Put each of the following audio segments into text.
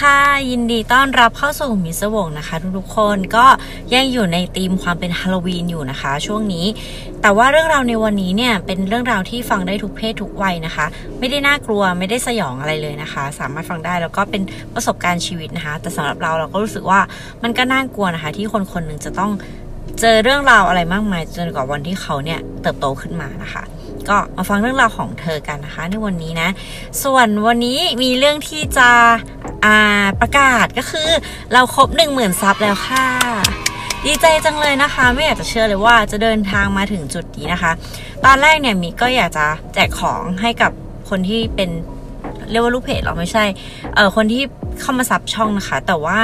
ค่ะ ยินดีต้อนรับเข้าสู่มิสวงนะคะ ทุกๆคนก็ยังอยู่ในธีมความเป็นฮาโลวีนอยู่นะคะ ช่วงนี้ แต่ว่าเรื่องราวในวันนี้เนี่ยเป็นเรื่องราวที่ฟังได้ทุกเพศทุกวัยนะคะ ไม่ได้น่ากลัวไม่ได้สยองอะไรเลยนะคะ สามารถฟังได้แล้วก็เป็นประสบการณ์ชีวิตนะคะ แต่สำหรับเราเราก็รู้สึกว่ามันก็น่ากลัวนะคะ ที่คนคนหนึ่งจะต้องเจอเรื่องราวอะไรมากมายจนกว่าวันที่เขาเนี่ยเติบโตขึ้นมานะคะ ก็มาฟังเรื่องราวของเธอกันนะคะ ในวันนี้นะ ส่วนวันนี้มีเรื่องที่จะประกาศก็คือ เราครบ 1 0,000ซับแล้วค่ะ ดีใจจังเลยนะคะ ไม่อยากจะเชื่อเลยว่าจะเดินทางมาถึงจุดนี้นะคะ ตอนแรกเนี่ยมิก็อยากจะแจกของให้กับคนที่เป็นเรียกว่าลูกเพจเราไม่ใช่ เออคนที่เข้ามาซับช่องนะคะ แต่ว่า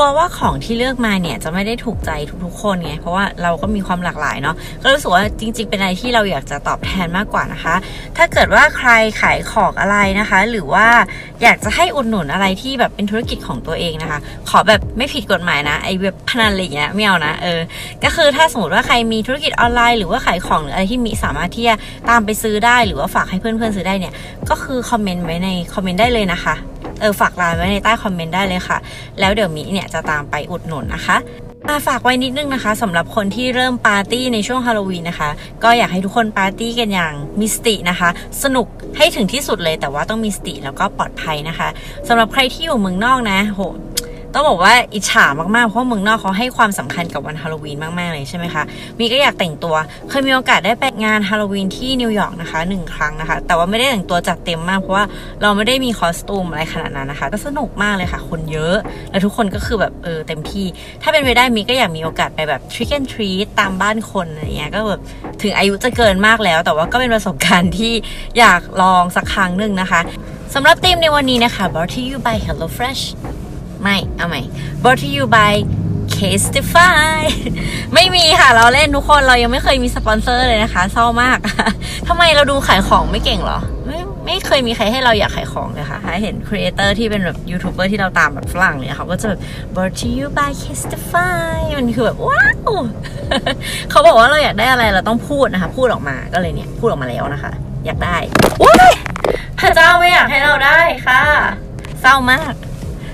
ลัวว่าของที่เลือกมาเนี่ยจะไม่ได้ถูกใจทุกๆคนไง เพราะว่าเราก็มีความหลากหลายเนาะ ก็รู้สึกว่าจริง ๆ เป็นอะไรที่เราอยากจะตอบแทนมากกว่านะคะ ถ้าเกิดว่าใครขายของอะไรนะคะ หรือว่าอยากจะให้อุดหนุนอะไรที่แบบเป็นธุรกิจของตัวเองนะคะ ขอแบบไม่ผิดกฎหมายนะ ไอ้เว็บพนันอะไรอย่างเงี้ยไม่เอานะ เออ ก็คือถ้าสมมติว่าใครมีธุรกิจออนไลน์หรือว่าขายของหรืออะไรที่มีสามารถที่จะตามไปซื้อได้หรือว่าฝากให้เพื่อนๆซื้อได้เนี่ย ก็คือคอมเมนต์ไว้ในคอมเมนต์ได้เลยนะคะ เออฝากไลน์ไว้ในใต้คอมเมนต์ได้เลยค่ะ แล้วเดี๋ยวมิเนี่ยจะตามไปอุดหนุนนะคะมาฝากไว้นิดนึงนะคะสำหรับคนที่เริ่มปาร์ตี้ในช่วงฮาโลวีนนะคะ ก็อยากให้ทุกคนปาร์ตี้กันอย่างมีสตินะคะ สนุกให้ถึงที่สุดเลยแต่ว่าต้องมีสติแล้วก็ปลอดภัยนะคะสำหรับใครที่อยู่เมืองนอกนะโห ต้องบอกว่าอิจฉามากๆ เพราะเมืองนอกเขาให้ความสำคัญกับวันฮาโลวีนมากๆเลยใช่ไหมคะมีก็อยากแต่งตัว เคยมีโอกาสได้ไปงานฮาโลวีนที่นิวยอร์กนะคะหนึ่งครั้งนะคะ แต่ว่าไม่ได้แต่งตัวจัดเต็มมาก เพราะว่าเราไม่ได้มี costume อะไรขนาดนั้นนะคะ ก็สนุกมากเลยค่ะ คนเยอะ แล้วทุกคนก็คือแบบเออเต็มที่ ถ้าเป็นไปได้มีก็อยากมีโอกาสไปแบบ trick and treat ตามบ้านคนอะไรเงี้ยก็แบบถึงอายุจะเกินมากแล้ว แต่ว่าก็เป็นประสบการณ์ที่อยากลองสักครั้งหนึ่งนะคะสำหรับธีมในวันนี้นะคะ brought to you by Hello Fresh ไม่เอาใหม่ brought to you by Castify ไม่มีค่ะเราเล่นทุกคนเรายังไม่เคยมีสปอนเซอร์เลยนะคะเศร้ามากทำไมเราดูขายของไม่เก่งหรอ ไม่ไม่เคยมีใครให้เราอยากขายของเลยค่ะถ้าเห็น creator ที่เป็นแบบยูทูบเบอร์ที่เราตามแบบฝรั่งเนี่ยเขาก็จะแบบ brought to you by Casetify มันคือแบบว้าวเขาบอกว่าเราอยากได้อะไรเราต้องพูดนะคะ พูดออกมาก็เลยเนี่ยพูดออกมาแล้วนะคะ อยากได้พระเจ้าไม่อยากให้เราได้ค่ะ เศร้ามาก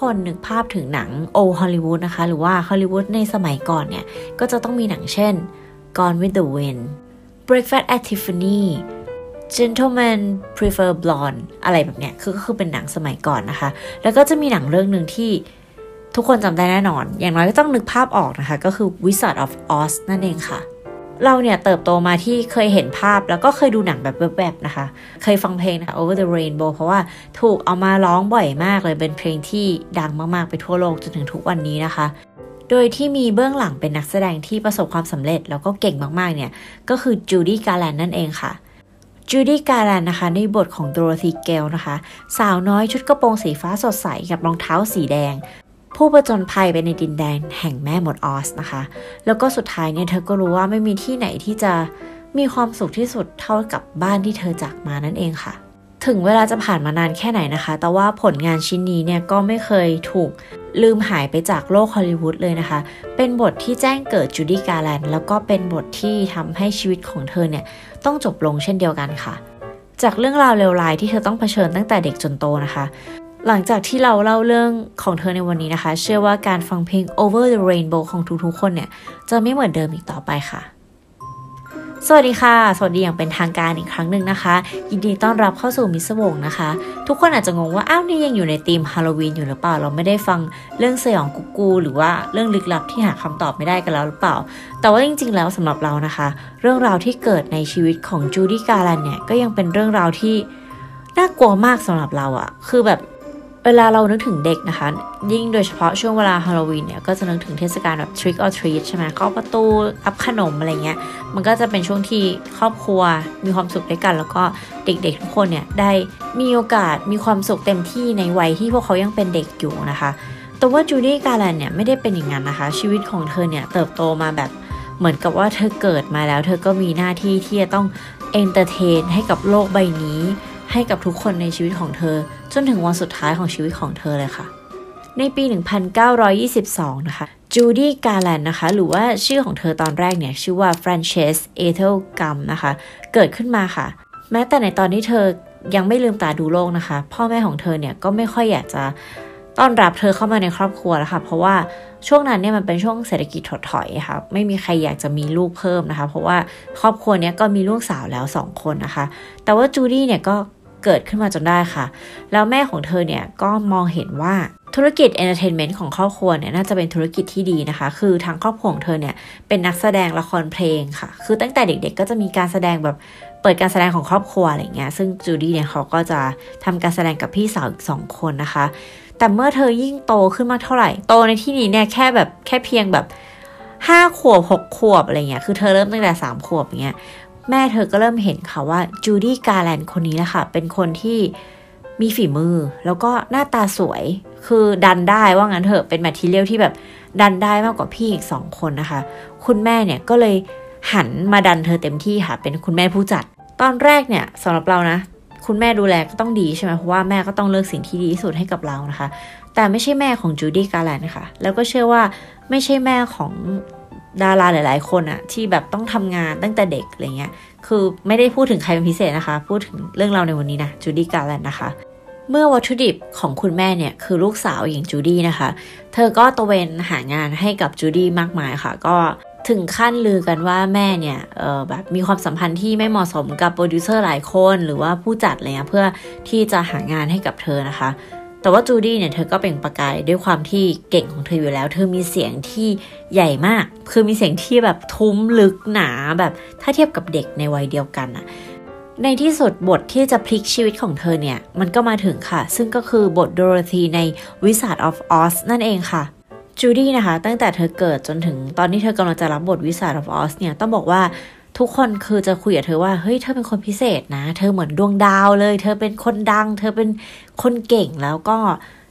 คนนึกภาพถึงหนังโอฮอลลีวูดนะคะ หรือว่าฮอลลีวูดในสมัยก่อนเนี่ย ก็จะต้องมีหนังเช่น Gone with the Wind Breakfast at Tiffany Gentlemen Prefer Blonde อะไรแบบเนี้ยคือก็คือเป็นหนังสมัยก่อนนะคะ แล้วก็จะมีหนังเรื่องหนึ่งที่ทุกคนจำได้แน่นอน อย่างน้อยก็ต้องนึกภาพออกนะคะ ก็คือ Wizard of Oz นั่นเองค่ะ เราเนี่ยเติบโตมาที่เคยเห็นภาพแล้วก็เคยดูหนังแบบแวบๆนะคะ เคยฟังเพลงนะ Over the Rainbow เพราะว่าถูกเอามาร้องบ่อยมากเลยเป็นเพลงที่ดังมากๆไปทั่วโลกจนถึงทุกวันนี้นะคะ โดยที่มีเบื้องหลังเป็นนักแสดงที่ประสบความสำเร็จแล้วก็เก่งมากๆเนี่ยก็คือจูดี้การ์แลนด์นั่นเองค่ะจูดี้การ์แลนด์นะคะในบทของโดโรธีเกลนะคะ สาวน้อยชุดกระโปรงสีฟ้าสดใสกับรองเท้าสีแดง ผู้ประจนภัยไปในดินแดนแห่งแม่มดออซนะคะ แล้วก็สุดท้ายเนี่ยเธอก็รู้ว่าไม่มีที่ไหนที่จะมีความสุขที่สุดเท่ากับบ้านที่เธอจากมานั่นเองค่ะ ถึงเวลาจะผ่านมานานแค่ไหนนะคะ แต่ว่าผลงานชิ้นนี้เนี่ยก็ไม่เคยถูกลืมหายไปจากโลกฮอลลีวูดเลยนะคะ เป็นบทที่แจ้งเกิดจูดี้การแลนแล้วก็เป็นบทที่ทำให้ชีวิตของเธอเนี่ยต้องจบลงเช่นเดียวกันค่ะ จากเรื่องราวเลวร้ายที่เธอต้องเผชิญตั้งแต่เด็กจนโตนะคะ หลังจากที่เราเล่าเรื่องของเธอในวันนี้นะคะ เชื่อว่าการฟังเพลง Over the Rainbow ของทุกๆคนเนี่ย จะไม่เหมือนเดิมอีกต่อไปค่ะ สวัสดีค่ะ สวัสดีอย่างเป็นทางการอีกครั้งหนึ่งนะคะ ยินดีต้อนรับเข้าสู่มิสวงนะคะ ทุกคนอาจจะงงว่า อ้าวนี่ยังอยู่ในธีมฮาโลวีนอยู่หรือเปล่า เราไม่ได้ฟังเรื่องสยองกุ๊กกูหรือว่าเรื่องลึกลับที่หาคำตอบไม่ได้กันแล้วหรือเปล่า แต่ว่าจริง ๆ แล้วสำหรับเรานะคะ เรื่องราวที่เกิดในชีวิตของจูดี้การันเนี่ยก็ยังเป็นเรื่องราวที่น่ากลัวมากสำหรับเราอะคือแบบ เวลาเรานึกถึงเด็กนะคะ ยิ่งโดยเฉพาะช่วงเวลาฮาโลวีนเนี่ย ก็จะนึกถึงเทศกาลแบบ trick or treat ใช่ไหมเคาะประตูรับขนมอะไรเงี้ย มันก็จะเป็นช่วงที่ครอบครัวมีความสุขด้วยกัน แล้วก็เด็กๆทุกคนเนี่ยได้มีโอกาสมีความสุขเต็มที่ในวัยที่พวกเขายังเป็นเด็กอยู่นะคะ แต่ว่าจูดี้การ์แลนด์เนี่ยไม่ได้เป็นอย่างนั้นนะคะ ชีวิตของเธอเนี่ยเติบโตมาแบบเหมือนกับว่าเธอเกิดมาแล้ว เธอก็มีหน้าที่ที่จะต้อง entertain ให้กับโลกใบนี้ ให้กับทุกคนในชีวิตของเธอ จนถึงวันสุดท้ายของชีวิตของเธอเลยค่ะ ในปี 1922 นะคะจูดี้การ์แลนด์นะคะ หรือว่าชื่อของเธอตอนแรกเนี่ย ชื่อว่าฟรานเซสเอเธลกัมม์นะคะ เกิดขึ้นมาค่ะ แม้แต่ในตอนที่เธอยังไม่ลืมตาดูโลกนะคะ พ่อแม่ของเธอเนี่ยก็ไม่ค่อยอยากจะต้อนรับเธอเข้ามาในครอบครัวแล้วค่ะ เพราะว่าช่วงนั้นเนี่ยมันเป็นช่วงเศรษฐกิจถดถอยค่ะ ไม่มีใครอยากจะมีลูกเพิ่มนะคะ เพราะว่าครอบครัวเนี้ยก็มีลูกสาวแล้ว 2 คนนะคะ แต่ว่าจูดี้เนี่ยก็ เกิดขึ้นมาจนได้ค่ะ แล้วแม่ของเธอเนี่ยก็มองเห็นว่าธุรกิจ entertainment ของครอบครัวเนี่ยน่าจะเป็นธุรกิจที่ดีนะคะ คือทางครอบครัวของเธอเนี่ยเป็นนักแสดงละครเพลงค่ะ คือตั้งแต่เด็กๆก็จะมีการแสดงแบบเปิดการแสดงของครอบครัวอะไรเงี้ย ซึ่งจูดี้เนี่ยเขาก็จะทำการแสดงกับพี่สาวอีกสองคนนะคะ แต่เมื่อเธอยิ่งโตขึ้นมากเท่าไหร่ โตในที่นี้เนี่ยแค่แบบแค่เพียงแบบห้าขวบหกขวบอะไรเงี้ย คือเธอเริ่มตั้งแต่สามขวบอย่างเงี้ย แม่เธอก็เริ่มเห็นค่ะว่าจูดี้การ์แลนด์คนนี้แหละค่ะเป็นคนที่มีฝีมือ แล้วก็หน้าตาสวย คือดันได้ว่างั้นเถอะเป็น material ที่แบบดันได้มากกว่าพี่อีกสองคนนะคะ คุณแม่เนี่ยก็เลยหันมาดันเธอเต็มที่ค่ะ เป็นคุณแม่ผู้จัด ตอนแรกเนี่ยสำหรับเรานะ คุณแม่ดูแลก็ต้องดีใช่ไหมเพราะว่าแม่ก็ต้องเลือกสิ่งที่ดีที่สุดให้กับเรานะคะ แต่ไม่ใช่แม่ของจูดี้การ์แลนด์ค่ะ แล้วก็เชื่อว่าไม่ใช่แม่ของ ดาราหลาย ๆ คนอะที่แบบต้องทำงานตั้งแต่เด็กอะไรเงี้ย คือไม่ได้พูดถึงใครเป็นพิเศษนะคะ พูดถึงเรื่องเราในวันนี้นะจูดี้การ์แลนด์นะคะ เมื่อวัตถุดิบของคุณแม่เนี่ย คือลูกสาวอย่างจูดี้นะคะ เธอก็ตระเวนหางานให้กับจูดี้มากมายค่ะ ก็ถึงขั้นลือกันว่าแม่เนี่ยเออแบบมีความสัมพันธ์ที่ไม่เหมาะสมกับโปรดิวเซอร์หลายคน หรือว่าผู้จัดอะไรเงี้ยเพื่อที่จะหางานให้กับเธอนะคะ แต่ว่าจูดี้เนี่ยเธอก็เปล่งประกายด้วยความที่เก่งของเธออยู่แล้ว เธอมีเสียงที่ใหญ่มาก คือมีเสียงที่แบบทุ้มลึกหนาแบบถ้าเทียบกับเด็กในวัยเดียวกันอะในที่สุดบทที่จะพลิกชีวิตของเธอเนี่ย มันก็มาถึงค่ะ ซึ่งก็คือบทโดโรธีใน Wizard of Oz นั่นเองค่ะจูดี้นะคะ ตั้งแต่เธอเกิดจนถึงตอนที่เธอกำลังจะรับบท Wizard of Oz เนี่ย ต้องบอกว่า ทุกคนคือจะคุยกับเธอว่าเฮ้ยเธอเป็นคนพิเศษนะ เธอเหมือนดวงดาวเลย เธอเป็นคนดัง เธอเป็นคนเก่งแล้วก็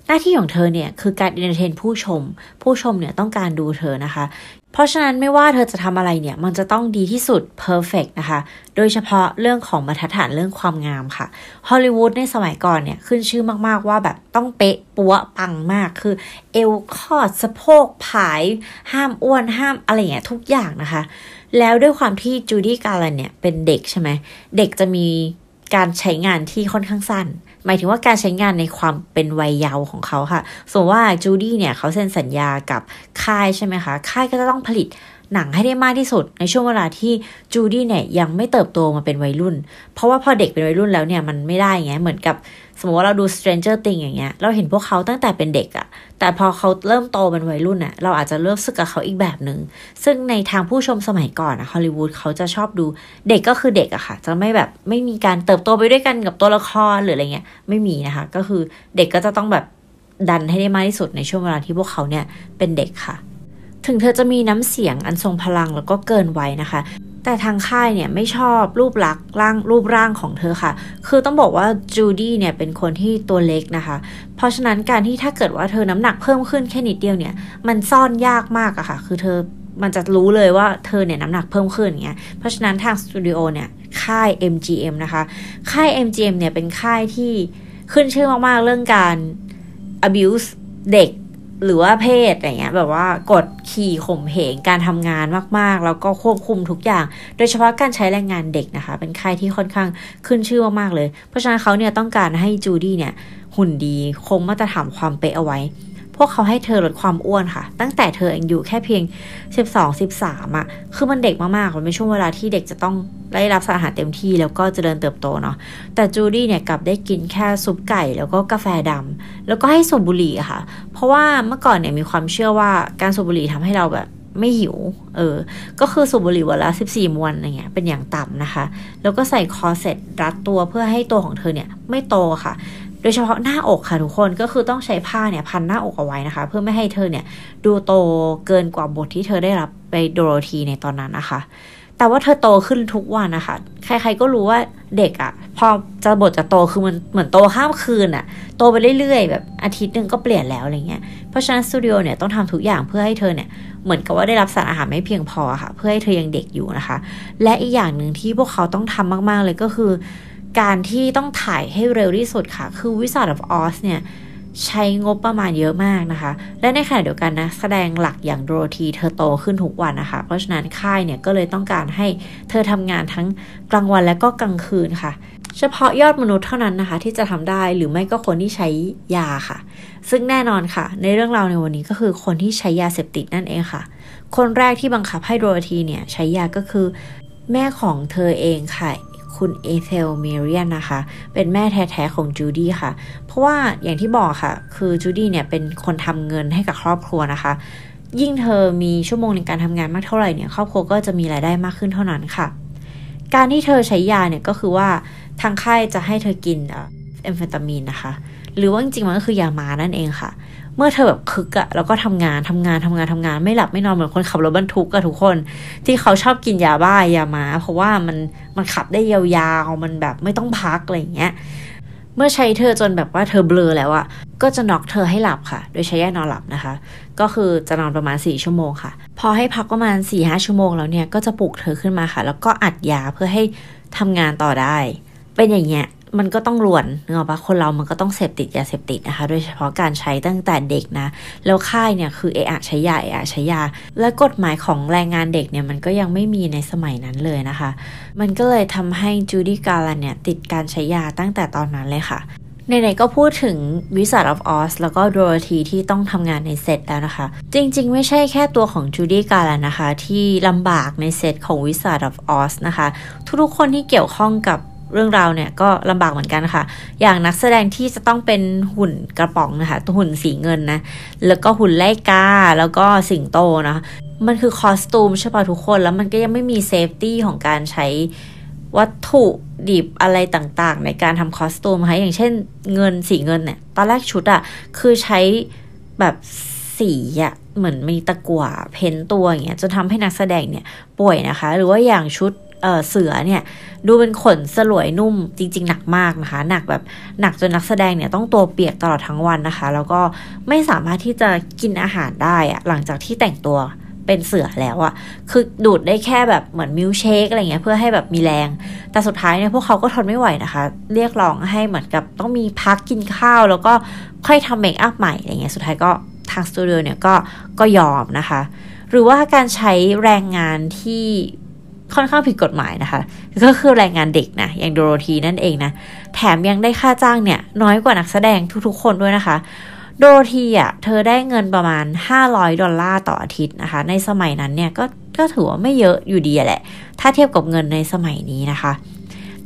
หน้าที่ของเธอเนี่ยคือการ entertain ผู้ชม ผู้ชมเนี่ยต้องการดูเธอนะคะ เพราะฉะนั้นไม่ว่าเธอจะทำอะไรเนี่ย มันจะต้องดีที่สุด perfect นะคะ โดยเฉพาะเรื่องของมาตรฐานเรื่องความงามค่ะ ฮอลลีวูดในสมัยก่อนเนี่ยขึ้นชื่อมากๆว่าแบบต้องเป๊ะปัวปังมาก คือเอวคอดสะโพกผาย ห้ามอ้วนห้ามอะไรอย่างเงี้ยทุกอย่างนะคะ แล้วด้วยความที่จูดี้การ์แลนด์เนี่ยเป็นเด็กใช่ไหมเด็กจะมีการใช้งานที่ค่อนข้างสั้น หมายถึงว่าการใช้งานในความเป็นวัยเยาว์ของเขาค่ะส่วนว่าจูดี้เนี่ยเขาเซ็นสัญญากับค่ายใช่ไหมคะ ค่ายก็จะต้องผลิตหนังให้ได้มากที่สุดในช่วงเวลาที่จูดี้เนี่ยยังไม่เติบโตมาเป็นวัยรุ่น เพราะว่าพอเด็กเป็นวัยรุ่นแล้วเนี่ยมันไม่ได้ไงเหมือนกับ สมมติว่าเราดู Stranger Things อย่างเงี้ย เราเห็นพวกเขาตั้งแต่เป็นเด็กอะแต่พอเขาเริ่มโตเป็นวัยรุ่นอะเราอาจจะเริ่มสึกกับเขาอีกแบบหนึง่งซึ่งในทางผู้ชมสมัยก่อนอะฮอลลีวูดเขาจะชอบดูเด็กก็คือเด็กอะค่ะ จะไม่แบบไม่มีการเติบโตไปด้วยกันกับตัวละครหรืออะไรเงี้ยไม่มีนะคะ ก็คือเด็กก็จะต้องแบบดันให้ได้มากที่สุดในช่วงเวลาที่พวกเขาเนี่ยเป็นเด็กค่ะ ถึงเธอจะมีน้ำเสียงอันทรงพลังแล้วก็เกินวัยนะคะ แต่ทางค่ายเนี่ยไม่ชอบรูปลักษณ์ร่างรูปร่างของเธอค่ะ คือต้องบอกว่าจูดี้เนี่ยเป็นคนที่ตัวเล็กนะคะ เพราะฉะนั้นการที่ถ้าเกิดว่าเธอน้ำหนักเพิ่มขึ้นแค่นิดเดียวเนี่ย มันซ่อนยากมากอะค่ะ คือเธอมันจะรู้เลยว่าเธอเนี่ยน้ำหนักเพิ่มขึ้นอย่างเงี้ย เพราะฉะนั้นทางสตูดิโอเนี่ยค่าย MGM นะคะ ค่าย MGM เนี่ยเป็นค่ายที่ขึ้นชื่อมากๆเรื่องการ abuse เด็ก หรือว่าเพศอะไรเงี้ยแบบว่ากดขี่ข่มเหงการทำงานมากๆ แล้วก็ควบคุมทุกอย่าง โดยเฉพาะการใช้แรงงานเด็กนะคะ เป็นค่ายที่ค่อนข้างขึ้นชื่อมากๆเลย เพราะฉะนั้นเขาเนี่ยต้องการให้จูดี้เนี่ยหุ่นดีคงมาตรฐานความเป๊ะเอาไว้ พวกเขาให้เธอลดความอ้วนค่ะ ตั้งแต่เธออายุแค่เพียง 12 13อะ่ะ คือมันเด็กมากๆมันเป็นช่วงเวลาที่เด็กจะต้องได้รับสารอาหารเต็มที่แล้วก็เจริญเติบโตเนาะ แต่จูดี้เนี่ยกลับได้กินแค่ซุปไก่แล้วก็กาแฟดำแล้วก็ให้สูบบุหรี่ค่ะ เพราะว่าเมื่อก่อนเนี่ยมีความเชื่อว่าการสูบบุหรี่ทำให้เราแบบไม่หิว เออ ก็คือสูบบุหรี่วันละ14 มวนอะไรเงี้ย เป็นอย่างต่ำนะคะ แล้วก็ใส่คอร์เซ็ตรัดตัวเพื่อให้ตัวของเธอเนี่ยไม่โตค่ะ โดยเฉพาะหน้าอกค่ะทุกคนก็คือต้องใช้ผ้าเนี่ยพันหน้าอกเอาไว้นะคะ เพื่อไม่ให้เธอเนี่ยดูโตเกินกว่าบทที่เธอได้รับไปโดโรธีในตอนนั้นนะคะ แต่ว่าเธอโตขึ้นทุกวันนะคะ ใครๆก็รู้ว่าเด็กอะ่ะ พอจะบทจะโตคือมันเหมือนโตข้ามคืนอะ่ะ โตไปเรื่อยๆ แบบอาทิตย์หนึ่งก็เปลี่ยนแล้วอะไรเงี้ย เพราะฉะนั้นสตูดิโอเนี่ยต้องทำทุกอย่างเพื่อให้เธอเนี่ยเหมือนกับว่าได้รับสารอาหารไม่เพียงพอค่ะ เพื่อให้เธอยังเด็กอยู่นะคะ และอีกอย่างหนึ่งที่พวกเขาต้องทำมากๆเลยก็คือ การที่ต้องถ่ายให้เร็วที่สุดค่ะ คือ Wizard of Oz เนี่ยใช้งบประมาณเยอะมากนะคะ และในขณะเดียวกันนะ แสดงหลักอย่างโดโรธีเธอโตขึ้นทุกวันนะคะ เพราะฉะนั้นค่ายเนี่ยก็เลยต้องการให้เธอทำงานทั้งกลางวันและก็กลางคืนค่ะ เฉพาะยอดมนุษย์เท่านั้นนะคะ ที่จะทำได้หรือไม่ก็คนที่ใช้ยาค่ะ ซึ่งแน่นอนค่ะ ในเรื่องราวในวันนี้ก็คือคนที่ใช้ยาเสพติดนั่นเองค่ะ คนแรกที่บังคับให้โดโรธีเนี่ยใช้ยาก็คือ แม่ของเธอเองค่ะ คุณเอเธลเมเรียนนะคะ เป็นแม่แท้ๆของจูดี้ค่ะ เพราะว่าอย่างที่บอกค่ะ คือจูดี้เนี่ยเป็นคนทำเงินให้กับครอบครัวนะคะ ยิ่งเธอมีชั่วโมงในการทำงานมากเท่าไหร่เนี่ย ครอบครัวก็จะมีรายได้มากขึ้นเท่านั้นค่ะ การที่เธอใช้ยาเนี่ยก็คือว่าทางค่ายจะให้เธอกินเอมเฟตามีนนะคะ หรือว่าจริงๆมันก็คือยามานั่นเองค่ะ เมื่อเธอแบบคึกอะแล้วก็ทำงานทำงานทำงานทำงาน ไม่หลับไม่นอนเหมือนคนขับรถบรรทุกอะทุกคน ที่เขาชอบกินยาบ้ายามา เพราะว่ามันมันขับได้ยาวๆมันแบบไม่ต้องพักอะไรอย่างเงี้ยเมื่อใช้เธอจนแบบว่าเธอเบลอแล้วอะก็จะน็อกเธอให้หลับค่ะ โดยใช้ยานอนหลับนะคะ ก็คือจะนอนประมาณ 4 ชั่วโมงค่ะ พอให้พักประมาณ4ี่ห้าชั่วโมงแล้วเนี่ยก็จะปลุกเธอขึ้นมาค่ะ แล้วก็อัดยาเพื่อให้ทำงานต่อได้ เป็นอย่างเงี้ย มันก็ต้องรวนเนอะปะคนเรามันก็ต้องเสพติดยาเสพติดนะคะ โดยเฉพาะการใช้ตั้งแต่เด็กนะ แล้วค่ายเนี่ยคือเอะอะใช้ยาเอะอะใช้ยา และกฎหมายของแรงงานเด็กเนี่ยมันก็ยังไม่มีในสมัยนั้นเลยนะคะ มันก็เลยทำให้จูดี้การันเนี่ยติดการใช้ยาตั้งแต่ตอนนั้นเลยค่ะไหนๆก็พูดถึง Wizard of Oz แล้วก็ Dorothy ที่ต้องทำงานในเซตแล้วนะคะ จริงๆ ไม่ใช่แค่ตัวของจูดี้การ์แลนด์นะคะ ที่ลำบากในเซตของ Wizard of Oz นะคะ ทุกๆคนที่เกี่ยวข้องกับ เรื่องราวเนี่ยก็ลำบากเหมือนกันค่ะ อย่างนักแสดงที่จะต้องเป็นหุ่นกระป๋องนะคะหุ่นสีเงินนะ แล้วก็หุ่นไล่กา แล้วก็สิงโตนะคะมันคือ costume ใช่ป่ะทุกคน แล้วมันก็ยังไม่มี safety ของการใช้วัตถุดิบอะไรต่างๆ ในการทำ costume ค่ะอย่างเช่นเงินสีเงินเนี่ย ตอนแรกชุดอะคือใช้แบบสีอะเหมือนมีตะกั่วเพ้นตัวอย่างเงี้ยจนทำให้นักแสดงเนี่ยป่วยนะคะ หรือว่าอย่างชุด เเสือเนี่ยดูเป็นขนสลวยนุ่มจริง ๆ หนักมากนะคะ หนักแบบหนักจนนักแสดงเนี่ยต้องตัวเปียกตลอดทั้งวันนะคะ แล้วก็ไม่สามารถที่จะกินอาหารได้อะหลังจากที่แต่งตัวเป็นเสือแล้วอะคือดูดได้แค่แบบเหมือนมิลเชคอะไรเงี้ยเพื่อให้แบบมีแรง แต่สุดท้ายเนี่ยพวกเขาก็ทนไม่ไหวนะคะ เรียกร้องให้เหมือนกับต้องมีพักกินข้าว แล้วก็ค่อยทำเมคอัพใหม่อะไรเงี้ยสุดท้ายก็ทางสตูดิโอเนี่ยก็ก็ยอมนะคะ หรือว่าการใช้แรงงานที่ ค่อนข้างผิดกฎหมายนะคะ ก็คือแรงงานเด็กนะอย่างโดโรธีนั่นเองนะ แถมยังได้ค่าจ้างเนี่ย น้อยกว่านักแสดงทุกๆ คนด้วยนะคะ โดโรธีอะเธอได้เงินประมาณ 500 ดอลลาร์ต่ออาทิตย์นะคะ ในสมัยนั้นเนี่ยก็ก็ถือว่าไม่เยอะอยู่ดีแหละ ถ้าเทียบกับเงินในสมัยนี้นะคะ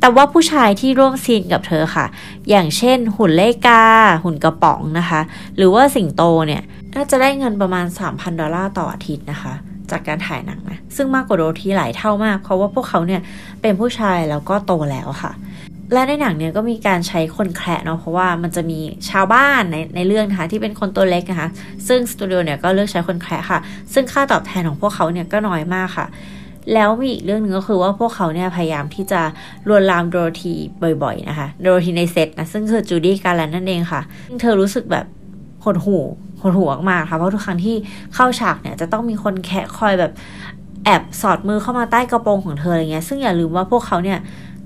แต่ว่าผู้ชายที่ร่วมซีนกับเธอค่ะ อย่างเช่น หุ่นเลกา หุ่นกระป๋องนะคะ หรือว่าสิงโตเนี่ยน่าจะได้เงินประมาณ 3,000 ดอลลาร์ต่ออาทิตย์นะคะ จากการถ่ายหนังนะซึ่งมากกว่าโดทีหลายเท่ามาก เพราะว่าพวกเขาเนี่ยเป็นผู้ชายแล้วก็โตแล้วค่ะและในหนังเนี่ยก็มีการใช้คนแคระเนาะเพราะว่ามันจะมีชาวบ้านในในเรื่องนะคะที่เป็นคนตัวเล็กนะคะซึ่งสตูดิโอเนี่ยก็เลือกใช้คนแคระค่ะ ซึ่งค่าตอบแทนของพวกเขาเนี่ยก็น้อยมากค่ะ แล้วมีอีกเรื่องหนึ่งก็คือว่าพวกเขาเนี่ยพยายามที่จะลวนลามโดโรธีบ่อยๆนะคะโดโรธีในเซตนะซึ่งคือจูดี้การแลนนั่นเองค่ะซึ่งเธอรู้สึกแบบหดหู่ หดหู่มากค่ะเพราะทุกครั้งที่เข้าฉากเนี่ยจะต้องมีคนแคะคอยแบบแอบสอดมือเข้ามาใต้กระโปรงของเธออะไรเงี้ย ซึ่งอย่าลืมว่าพวกเขาเนี่ย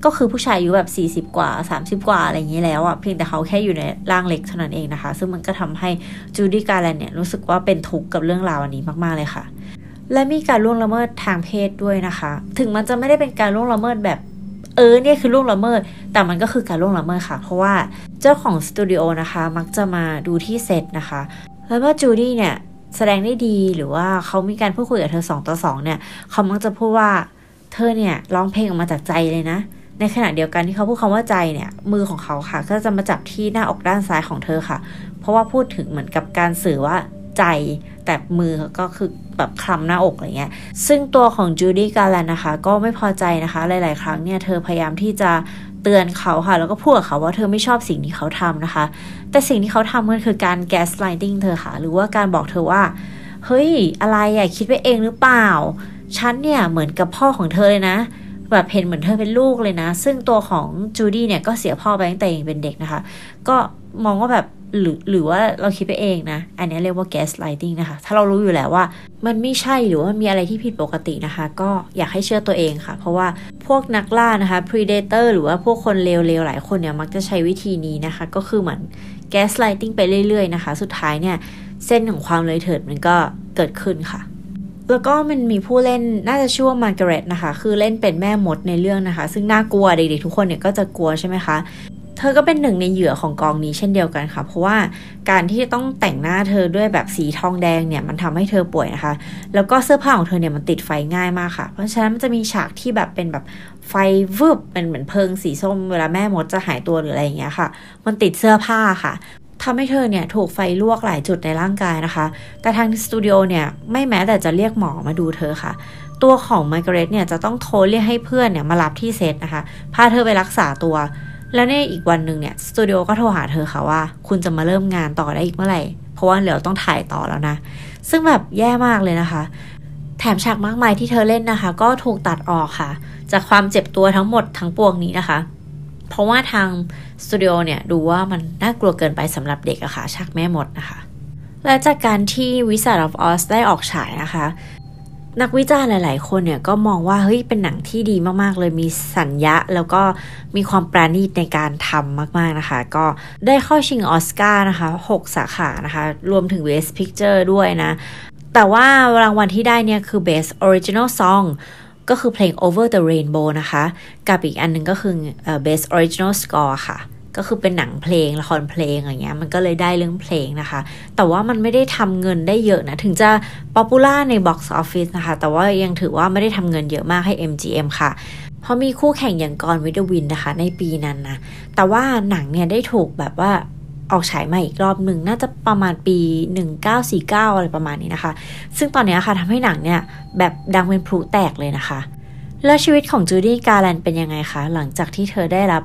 ก็คือผู้ชายอายุแบบ 40 กว่า 30 กว่าอะไรอย่างนี้แล้วอะเพียงแต่เขาแค่อยู่ในร่างเล็กเท่านั้นเองนะคะ ซึ่งมันก็ทำให้จูดี้การแลนเนี่ยรู้สึกว่าเป็นทุกข์กับเรื่องราวอันนี้มาก ๆ เลยค่ะ และมีการล่วงละเมิดทางเพศด้วยนะคะ ถึงมันจะไม่ได้เป็นการล่วงละเมิดแบบเออเนี่ยคือล่วงละเมิด แต่มันก็คือการล่วงละเมิดค่ะ เพราะว่าเจ้าของสตูดิโอนะคะ มักจะมาดูที่เซตนะคะ แล้วว่าจูดี้เนี่ยแสดงได้ดีหรือว่าเขามีการพูดคุยกับเธอสองต่อสองเนี่ยเขามักจะพูดว่าเธอเนี่ยร้องเพลงออกมาจากใจเลยนะ ในขณะเดียวกันที่เขาพูดคำว่าใจเนี่ย มือของเขาค่ะ ก็จะมาจับที่หน้าอกด้านซ้ายของเธอค่ะ เพราะว่าพูดถึงเหมือนกับการสื่อว่าใจ แต่มือก็คือแบบคลำหน้าอกอะไรเงี้ย ซึ่งตัวของจูดี้การแลนนะคะ ก็ไม่พอใจนะคะ หลาย ๆ ครั้งเนี่ย เธอพยายามที่จะ เตือนเขาค่ะ แล้วก็พูดกับเขาว่าเธอไม่ชอบสิ่งที่เขาทำนะคะ แต่สิ่งที่เขาทำมันคือการ gaslighting เธอค่ะ หรือว่าการบอกเธอว่า เฮ้ย อะไรอะคิดไปเองหรือเปล่า ฉันเนี่ยเหมือนกับพ่อของเธอเลยนะ แบบเห็นเหมือนเธอเป็นลูกเลยนะ ซึ่งตัวของจูดี้เนี่ยก็เสียพ่อไปตั้งแต่ยังเป็นเด็กนะคะ ก็มองว่าแบบ หรือหรือว่าเราคิดไปเองนะ อันนี้เรียกว่า gaslighting นะคะ ถ้าเรารู้อยู่แล้วว่า มันไม่ใช่หรือว่ามีอะไรที่ผิดปกตินะคะ ก็อยากให้เชื่อตัวเองค่ะ เพราะว่าพวกนักล่านะคะ predator หรือว่าพวกคนเลวๆหลายคนเนี่ยมักจะใช้วิธีนี้นะคะ ก็คือเหมือน gaslighting ไปเรื่อยๆนะคะ สุดท้ายเนี่ยเส้นของความเลยเถิดมันก็เกิดขึ้นค่ะแล้วก็มันมีผู้เล่นน่าจะชื่อว่ามาร์กาเร็ตนะคะ คือเล่นเป็นแม่มดในเรื่องนะคะ ซึ่งน่ากลัวเด็กๆทุกคนเนี่ยก็จะกลัวใช่ไหมคะ เธอก็เป็นหนึ่งในเหยื่อของกองนี้เช่นเดียวกันค่ะ เพราะว่าการที่ต้องแต่งหน้าเธอด้วยแบบสีทองแดงเนี่ยมันทำให้เธอป่วยนะคะ แล้วก็เสื้อผ้าของเธอเนี่ยมันติดไฟง่ายมากค่ะ เพราะฉะนั้นมันจะมีฉากที่แบบเป็นแบบไฟวืบเป็นเหมือนเพลิงสีส้มเวลาแม่มดจะหายตัวหรืออะไรอย่างเงี้ยค่ะ มันติดเสื้อผ้าค่ะทำให้เธอเนี่ยถูกไฟลวกหลายจุดในร่างกายนะคะ แต่ทางสตูดิโอเนี่ยไม่แม้แต่จะเรียกหมอมาดูเธอค่ะ ตัวของไมเกรตเนี่ยจะต้องโทรเรียกให้เพื่อนเนี่ยมารับที่เซตนะคะ พาเธอไปรักษาตัว แล้วในอีกวันหนึ่งเนี่ยสตูดิโอก็โทรหาเธอค่ะว่า คุณจะมาเริ่มงานต่อได้อีกเมื่อไหร่ เพราะว่าเดี๋ยวต้องถ่ายต่อแล้วนะ ซึ่งแบบแย่มากเลยนะคะ แถมฉากมากมายที่เธอเล่นนะคะ ก็ถูกตัดออกค่ะ จากความเจ็บตัวทั้งหมดทั้งปวงนี้นะคะ เพราะว่าทางสตูดิโอเนี่ยดูว่ามันน่ากลัวเกินไปสำหรับเด็กอะค่ะฉากแม่หมดนะคะและจากการที่วิสัท of Oz ได้ออกฉายนะคะ นักวิจารณ์หลาย ๆ คนเนี่ยก็มองว่าเฮ้ยเป็นหนังที่ดีมาก ๆ เลยมีสัญญะ แล้วก็มีความปราณีตในการทำมาก ๆ นะคะ ก็ได้เข้าชิงออสการ์นะคะ 6 สาขานะคะ รวมถึง Best Picture ด้วยนะ แต่ว่ารางวัลที่ได้เนี่ยคือ Best Original Song ก็คือเพลง Over the Rainbow นะคะ กับอีกอันหนึ่งก็คือเอ่อ Best Original Score ค่ะ ก็คือเป็นหนังเพลงละครเพลงอะไรเงี้ยมันก็เลยได้เรื่องเพลงนะคะ แต่ว่ามันไม่ได้ทำเงินได้เยอะนะ ถึงจะ popular ใน Box Office นะคะ แต่ว่ายังถือว่าไม่ได้ทำเงินเยอะมากให้ MGM ค่ะเพราะมีคู่แข่งอย่าง Gone with the Wind นะคะ ในปีนั้นนะ แต่ว่าหนังเนี่ยได้ถูกแบบว่าออกฉายมาอีกรอบหนึ่งน่าจะประมาณปี 1949 อะไรประมาณนี้นะคะ ซึ่งตอนเนี้ยค่ะทำให้หนังเนี่ยแบบดังเป็นพลุแตกเลยนะคะ แล้วชีวิตของจูดี้การแลนเป็นยังไงคะ หลังจากที่เธอได้รับ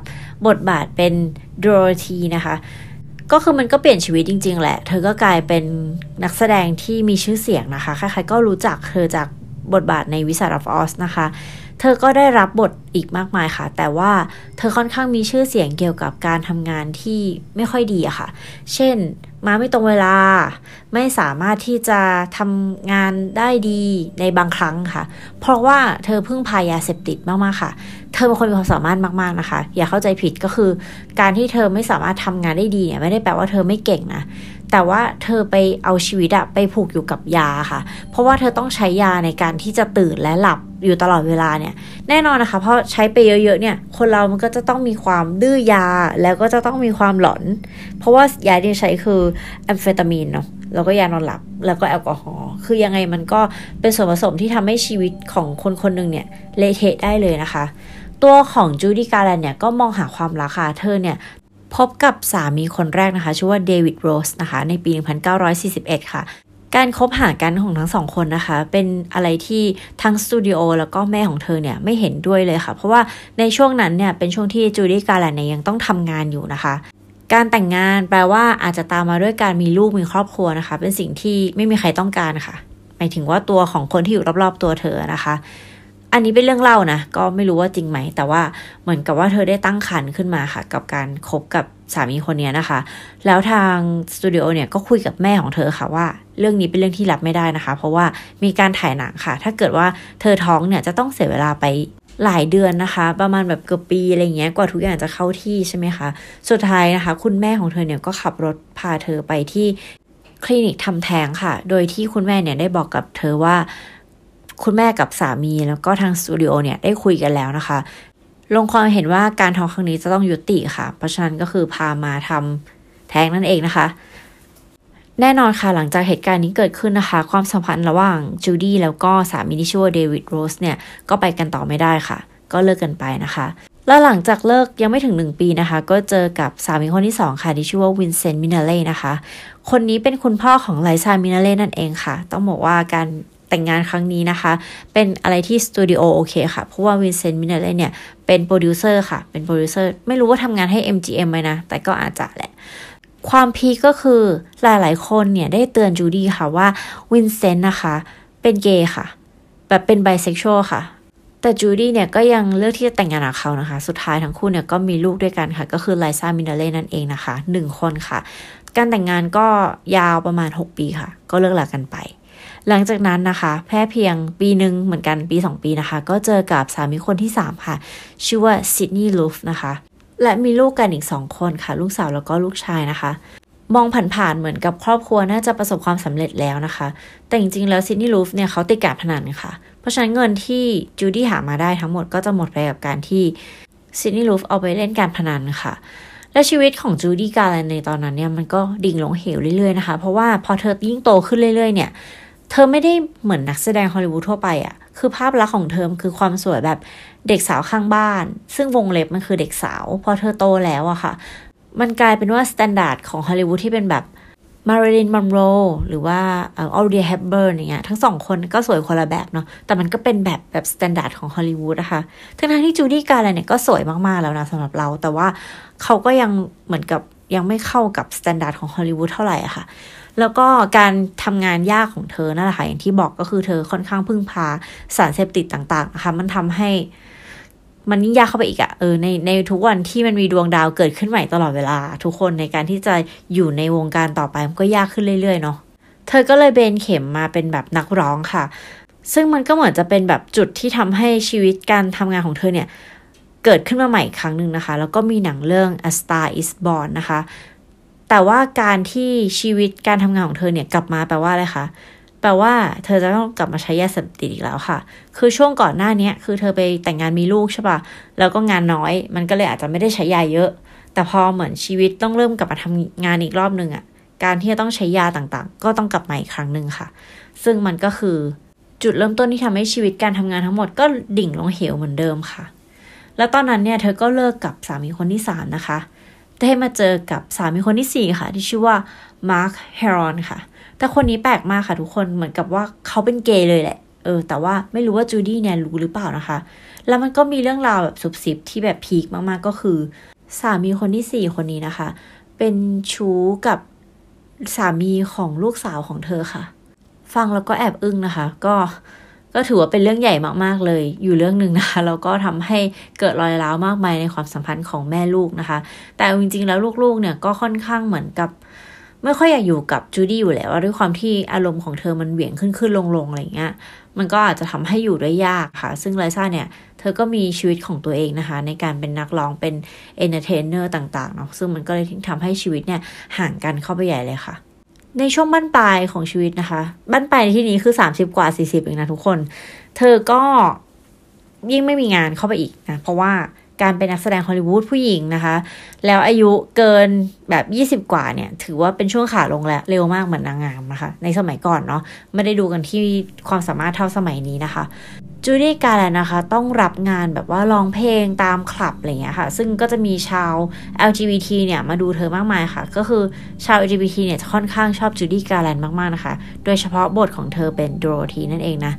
บทบาทเป็นโดโรธีนะคะ ก็คือมันก็เปลี่ยนชีวิตจริง ๆ แหละ เธอก็กลายเป็นนักแสดงที่มีชื่อเสียงนะคะ ใครๆก็รู้จักเธอจากบทบาทในวิสัท of Oz นะคะ เธอก็ได้รับบทอีกมากมายค่ะ แต่ว่าเธอค่อนข้างมีชื่อเสียงเกี่ยวกับการทำงานที่ไม่ค่อยดีอะค่ะ เช่น มาไม่ตรงเวลา ไม่สามารถที่จะทำงานได้ดีในบางครั้งค่ะ เพราะว่าเธอพึ่งพายาเสพติดมากๆค่ะ เธอเป็นคนมีความสามารถมากๆนะคะ อย่าเข้าใจผิดก็คือ การที่เธอไม่สามารถทำงานได้ดีเนี่ยไม่ได้แปลว่าเธอไม่เก่งนะ แต่ว่าเธอไปเอาชีวิตอะไปผูกอยู่กับยาค่ะ เพราะว่าเธอต้องใช้ยาในการที่จะตื่นและหลับอยู่ตลอดเวลาเนี่ย แน่นอนนะคะ เพราะใช้ไปเยอะๆเนี่ย คนเรามันก็จะต้องมีความดื้อยาแล้วก็จะต้องมีความหลอน เพราะว่ายาที่ใช้คือแอมเฟตามีนเนาะแล้วก็ยานอนหลับแล้วก็แอลกอฮอล์คือยังไงมันก็เป็นส่วนผสมที่ทำให้ชีวิตของคนคนหนึ่งเนี่ยเละเทะได้เลยนะคะตัวของจูดี้การแลนเนี่ยก็มองหาความรักค่ะ เธอเนี่ย พบกับสามีคนแรกนะคะ ชื่อว่าเดวิดโรสนะคะ ในปี 1941 ค่ะการคบหากันของทั้งสองคนนะคะ เป็นอะไรที่ทั้งสตูดิโอแล้วก็แม่ของเธอเนี่ยไม่เห็นด้วยเลยค่ะ เพราะว่าในช่วงนั้นเนี่ยเป็นช่วงที่จูดี้การแลนเนี่ยยังต้องทำงานอยู่นะคะ การแต่งงานแปลว่าอาจจะตามมาด้วยการมีลูกมีครอบครัวนะคะ เป็นสิ่งที่ไม่มีใครต้องการค่ะหมายถึงว่าตัวของคนที่อยู่รอบๆตัวเธอนะคะ อันนี้เป็นเรื่องเล่านะ ก็ไม่รู้ว่าจริงไหม แต่ว่าเหมือนกับว่าเธอได้ตั้งครรภ์ขึ้นมาค่ะ กับการคบกับสามีคนนี้นะคะ แล้วทางสตูดิโอเนี่ยก็คุยกับแม่ของเธอค่ะว่า เรื่องนี้เป็นเรื่องที่รับไม่ได้นะคะ เพราะว่ามีการถ่ายหนังค่ะ ถ้าเกิดว่าเธอท้องเนี่ยจะต้องเสียเวลาไปหลายเดือนนะคะ ประมาณแบบเกือบปีอะไรเงี้ยกว่าทุกอย่างจะเข้าที่ใช่ไหมคะสุดท้ายนะคะ คุณแม่ของเธอเนี่ยก็ขับรถพาเธอไปที่คลินิกทำแท้งค่ะ โดยที่คุณแม่เนี่ยได้บอกกับเธอว่า คุณแม่กับสามีแล้วก็ทางสตูดิโอเนี่ยได้คุยกันแล้วนะคะ ลงความเห็นว่าการท้องครั้งนี้จะต้องยุติค่ะ เพราะฉะนั้นก็คือพามาทำแท้งนั่นเองนะคะ แน่นอนค่ะหลังจากเหตุการณ์นี้เกิดขึ้นนะคะ ความสัมพันธ์ระหว่างจูดี้แล้วก็สามีที่ชื่อว่าเดวิดโรสเนี่ยก็ไปกันต่อไม่ได้ค่ะ ก็เลิกกันไปนะคะแล้วหลังจากเลิกยังไม่ถึง 1 ปีนะคะ ก็เจอกับสามีคนที่ 2 ค่ะที่ชื่อว่าวินเซนต์มินเนลลีนะคะ คนนี้เป็นคุณพ่อของไลซามินเนลลีนั่นเองค่ะ ต้องบอกว่าการ แต่งงานครั้งนี้นะคะ เป็นอะไรที่สตูดิโอโอเคค่ะ เพราะว่าวินเซนต์มินเนลลีเนี่ยเป็นโปรดิวเซอร์ค่ะ เป็นโปรดิวเซอร์ไม่รู้ว่าทำงานให้ MGM ไหมนะ แต่ก็อาจจะแหละ ความพีคก็คือหลายๆ คนเนี่ยได้เตือนจูดี้ค่ะว่าวินเซนต์นะคะ เป็นเกย์ค่ะ แบบเป็นไบเซ็กชวลค่ะแต่จูดี้เนี่ยก็ยังเลือกที่จะแต่งงานกับเขานะคะ สุดท้ายทั้งคู่เนี่ยก็มีลูกด้วยกันค่ะ ก็คือไลซามินเนลลีนั่นเองนะคะหนึ่งคนค่ะ การแต่งงานก็ยาวประมาณ 6 ปีค่ะ ก็เลิกลากันไป หลังจากนั้นนะคะแค่เพียงปีหนึ่งเหมือนกันปี 2 ปีนะคะ ก็เจอกับสามีคนที่ 3 ค่ะ ชื่อว่าซิดนีย์ลูฟนะคะ และมีลูกกันอีก 2 คนค่ะ ลูกสาวแล้วก็ลูกชายนะคะ มองผ่านๆเหมือนกับครอบครัวน่าจะประสบความสำเร็จแล้วนะคะ แต่จริงๆแล้วซิดนีย์ลูฟเนี่ยเขาติดการพนันค่ะ เพราะฉะนั้นเงินที่จูดี้หามาได้ทั้งหมดก็จะหมดไปกับการที่ซิดนีย์ลูฟเอาไปเล่นการพนันค่ะและชีวิตของจูดี้การ์แลนด์ในตอนนั้นเนี่ยมันก็ดิ่งลงเหวเรื่อยๆนะคะ เพราะว่าพอเธอยิ่งโตขึ้นเรื่อยๆเนี่ย เธอไม่ได้เหมือนนักแสดงฮอลลีวูดทั่วไปอะ่ะ คือภาพลักษณ์ของเธอคือความสวยแบบเด็กสาวข้างบ้าน ซึ่งวงเล็บมันคือเด็กสาว พอเธอโตแล้วอะค่ะ มันกลายเป็นว่า standard ของฮอลลีวูดที่เป็นแบบมาริลินมอนโรหรือว่าออเดรย์ เฮปเบิร์นอย่างเงี้ยทั้งสองคนก็สวยคนละแบบเนาะแต่มันก็เป็นแบบแบบ standard ของฮอลลีวูดนะคะทั้งๆที่จูดี้การ์แลนด์เนี่ยก็สวยมาก ๆ แล้วนะสำหรับเรา แต่ว่าเขาก็ยังเหมือนกับยังไม่เข้ากับ standard ของฮอลลีวูดเท่าไหร่อะค่ะ แล้วก็การทำงานยากของเธอนั่นแหละค่ะอย่างที่บอกก็คือเธอค่อนข้างพึ่งพาสารเสพติดต่างๆนะคะมันทำให้มันยิ่งยากเข้าไปอีกอะเออในในทุกวันที่มันมีดวงดาวเกิดขึ้นใหม่ตลอดเวลา ทุกคนในการที่จะอยู่ในวงการต่อไปมันก็ยากขึ้นเรื่อยๆเนาะเธอก็เลยเบนเข็มมาเป็นแบบนักร้องค่ะ ซึ่งมันก็เหมือนจะเป็นแบบจุดที่ทำให้ชีวิตการทำงานของเธอเนี่ยเกิดขึ้นมาใหม่ครั้งหนึ่งนะคะ แล้วก็มีหนังเรื่อง A Star Is Born นะคะ แต่ว่าการที่ชีวิตการทำงานของเธอเนี่ยกลับมาแปลว่าอะไรคะแปลว่าเธอจะต้องกลับมาใช้ยาเสพติดอีกแล้วค่ะ คือช่วงก่อนหน้านี้คือเธอไปแต่งงานมีลูกใช่ปะแล้วก็งานน้อย มันก็เลยอาจจะไม่ได้ใช้ยาเยอะ แต่พอเหมือนชีวิตต้องเริ่มกลับมาทำงานอีกรอบหนึ่งอะการที่จะต้องใช้ยาต่างๆ ก็ต้องกลับมาอีกครั้งหนึ่งค่ะ ซึ่งมันก็คือจุดเริ่มต้นที่ทำให้ชีวิตการทำงานทั้งหมดก็ดิ่งลงเหวเหมือนเดิมค่ะ แล้วตอนนั้นเนี่ยเธอก็เลิกกับสามีคนที่สามนะคะ ได้มาเจอกับสามีคนที่สี่ค่ะ ที่ชื่อว่ามาร์คเฮรอนค่ะ แต่คนนี้แปลกมากค่ะทุกคนเหมือนกับว่าเขาเป็นเกย์เลยแหละ เออ แต่ว่าไม่รู้ว่าจูดี้เนี่ยรู้หรือเปล่านะคะ แล้วมันก็มีเรื่องราวแบบซุบซิบที่แบบพีคมากๆก็คือ สามีคนที่สี่คนนี้นะคะ เป็นชู้กับสามีของลูกสาวของเธอค่ะ ฟังแล้วก็แอบอึ้งนะคะ ก็ ก็ถือว่าเป็นเรื่องใหญ่มากๆเลย อยู่เรื่องหนึ่งนะคะแล้วก็ทำให้เกิดรอยร้าวมากมายในความสัมพันธ์ของแม่ลูกนะคะ แต่จริงๆแล้วลูกๆเนี่ยก็ค่อนข้างเหมือนกับ ไม่ค่อยอยากอยู่กับจูดี้อยู่แล้วด้วยความที่อารมณ์ของเธอมันเหวี่ยงขึ้นขึ้นลงลงอะไรเงี้ยมันก็อาจจะทำให้อยู่ด้วยยากค่ะ ซึ่งไลซ่าเนี่ย เธอก็มีชีวิตของตัวเองนะคะ ในการเป็นนักร้องเป็น entertainer ต่างๆเนาะซึ่งมันก็เลยทำให้ชีวิตเนี่ยห่างกันเข้าไปใหญ่เลยค่ะ ในช่วงบั้นปลายของชีวิตนะคะ บั้นปลายในที่นี้คือ30กว่า40เองนะทุกคน เธอก็ยิ่งไม่มีงานเข้าไปอีกนะ เพราะว่าการเป็นนักแสดงฮอลลีวูดผู้หญิงนะคะ แล้วอายุเกินแบบ 20 กว่าเนี่ย ถือว่าเป็นช่วงขาลงแล้วเร็วมากเหมือนนางงามนะคะ ในสมัยก่อนเนาะไม่ได้ดูกันที่ความสามารถเท่าสมัยนี้นะคะ จูดี้การแลนนะคะ ต้องรับงานแบบว่าร้องเพลงตามคลับอะไรเงี้ยค่ะ ซึ่งก็จะมีชาว LGBT เนี่ยมาดูเธอมากมายค่ะ ก็คือชาว LGBT เนี่ยจะค่อนข้างชอบจูดี้การแลนมากๆนะคะ โดยเฉพาะบทของเธอเป็นโดโรธีนั่นเองนะ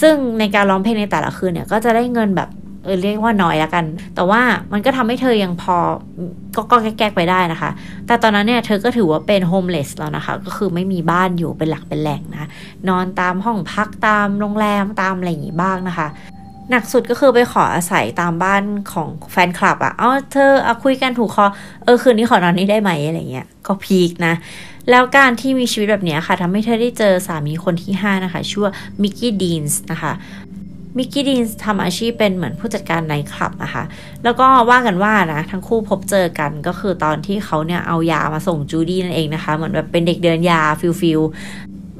ซึ่งในการร้องเพลงในแต่ละคืนเนี่ย ก็จะได้เงินแบบ เออเรียกว่าน้อยละกัน แต่ว่ามันก็ทำให้เธอยังพอก็ก็แก้ไปได้นะคะ แต่ตอนนั้นเนี่ยเธอก็ถือว่าเป็นโฮมเลสแล้วนะคะ ก็คือไม่มีบ้านอยู่เป็นหลักเป็นแหล่งนะ นอนตามห้องพักตามโรงแรมตามอะไรอย่างงี้บ้างนะคะหนักสุดก็คือไปขออาศัยตามบ้านของแฟนคลับอะ่ะอ๋อเธอเอาคุยกันถูกคอ เออคืนนี้ขอนอนนี้ได้ไหมอะไรเงี้ย ก็พีคนะ แล้วการที่มีชีวิตแบบนี้ค่ะทำให้เธอได้เจอสามีคนที่ 5 นะคะ ชื่อว่ามิกกี้ดีนส์นะคะ มิกกี้ดีนส์ทำอาชีพเป็นเหมือนผู้จัดการไนต์คลับนะคะ แล้วก็ว่ากันว่านะ ทั้งคู่พบเจอกันก็คือตอนที่เขาเนี่ยเอายามาส่งจูดี้นั่นเองนะคะ เหมือนแบบเป็นเด็กเดินยา feel feel